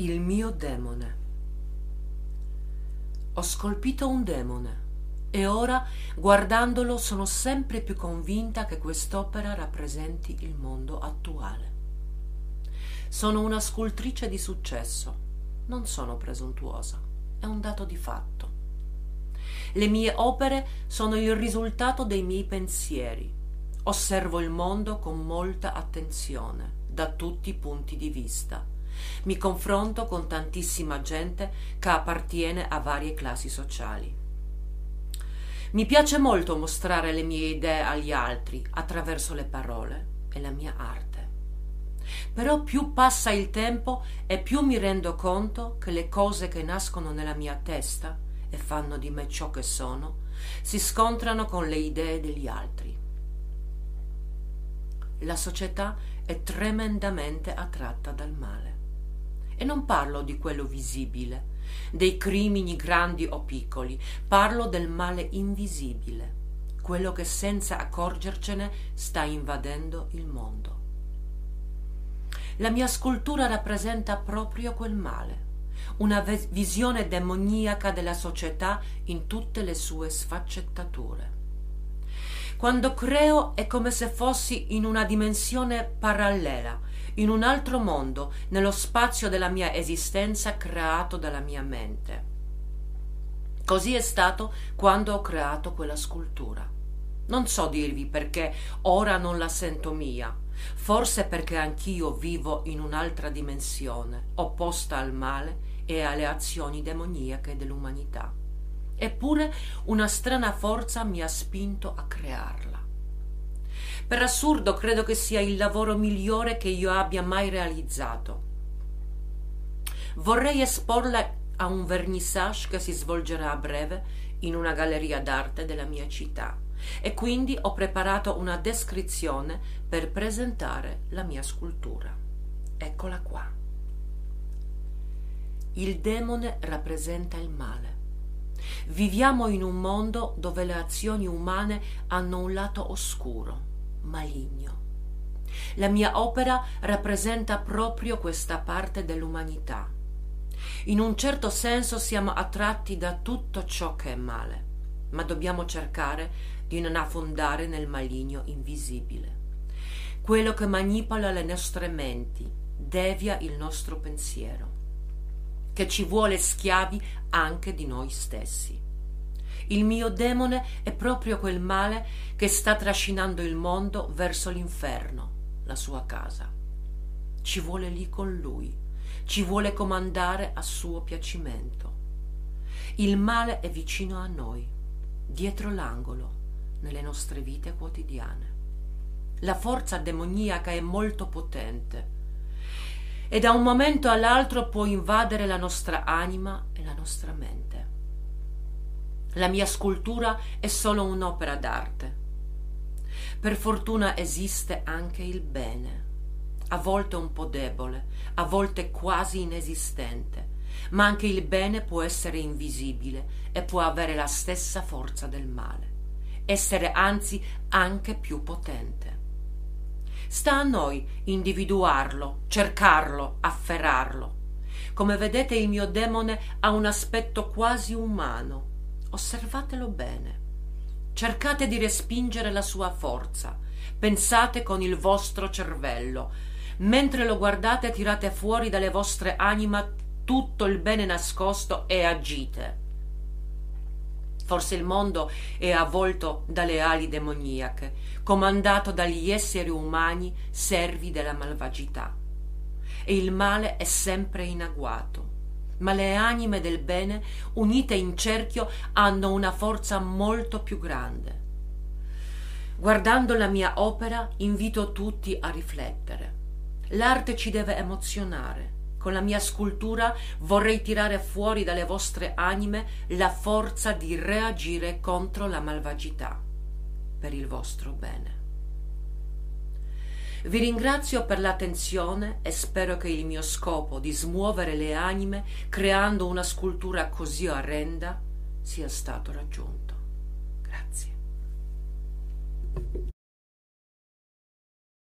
Il mio demone. Ho scolpito un demone e ora, guardandolo, sono sempre più convinta che quest'opera rappresenti il mondo attuale. Sono una scultrice di successo, non sono presuntuosa, è un dato di fatto. Le mie opere sono il risultato dei miei pensieri. Osservo il mondo con molta attenzione, da tutti i punti di vista mi confronto con tantissima gente che appartiene a varie classi sociali. Mi piace molto mostrare le mie idee agli altri attraverso le parole e la mia arte. Però più passa il tempo e più mi rendo conto che le cose che nascono nella mia testa e fanno di me ciò che sono si scontrano con le idee degli altri. La società è tremendamente attratta dal male. E non parlo di quello visibile, dei crimini grandi o piccoli, parlo del male invisibile, quello che senza accorgercene sta invadendo il mondo. La mia scultura rappresenta proprio quel male, una visione demoniaca della società in tutte le sue sfaccettature. Quando creo è come se fossi in una dimensione parallela, in un altro mondo, nello spazio della mia esistenza creato dalla mia mente. Così è stato quando ho creato quella scultura. Non so dirvi perché ora non la sento mia, forse perché anch'io vivo in un'altra dimensione, opposta al male e alle azioni demoniache dell'umanità. Eppure una strana forza mi ha spinto a crearla. Per assurdo credo che sia il lavoro migliore che io abbia mai realizzato. Vorrei esporla a un vernissage che si svolgerà a breve in una galleria d'arte della mia città e quindi ho preparato una descrizione per presentare la mia scultura. Eccola qua. Il demone rappresenta il male. Viviamo in un mondo dove le azioni umane hanno un lato oscuro maligno. La mia opera rappresenta proprio questa parte dell'umanità. In un certo senso siamo attratti da tutto ciò che è male, ma dobbiamo cercare di non affondare nel maligno invisibile. Quello che manipola le nostre menti, devia il nostro pensiero, che ci vuole schiavi anche di noi stessi. Il mio demone è proprio quel male che sta trascinando il mondo verso l'inferno, la sua casa. Ci vuole lì con lui, ci vuole comandare a suo piacimento. Il male è vicino a noi, dietro l'angolo, nelle nostre vite quotidiane. La forza demoniaca è molto potente e da un momento all'altro può invadere la nostra anima e la nostra mente. La mia scultura è solo un'opera d'arte. Per fortuna esiste anche il bene, a volte un po' debole, a volte quasi inesistente, ma anche il bene può essere invisibile e può avere la stessa forza del male, essere anzi anche più potente. Sta a noi individuarlo, cercarlo, afferrarlo. Come vedete il mio demone ha un aspetto quasi umano, Osservatelo bene. Cercate di respingere la sua forza. Pensate con il vostro cervello. Mentre lo guardate tirate fuori dalle vostre anime tutto il bene nascosto e agite. Forse il mondo è avvolto dalle ali demoniache, comandato dagli esseri umani servi della malvagità. E il male è sempre in agguato ma le anime del bene, unite in cerchio, hanno una forza molto più grande. Guardando la mia opera, invito tutti a riflettere. L'arte ci deve emozionare. Con la mia scultura vorrei tirare fuori dalle vostre anime la forza di reagire contro la malvagità per il vostro bene. Vi ringrazio per l'attenzione e spero che il mio scopo di smuovere le anime creando una scultura così orrenda sia stato raggiunto. Grazie.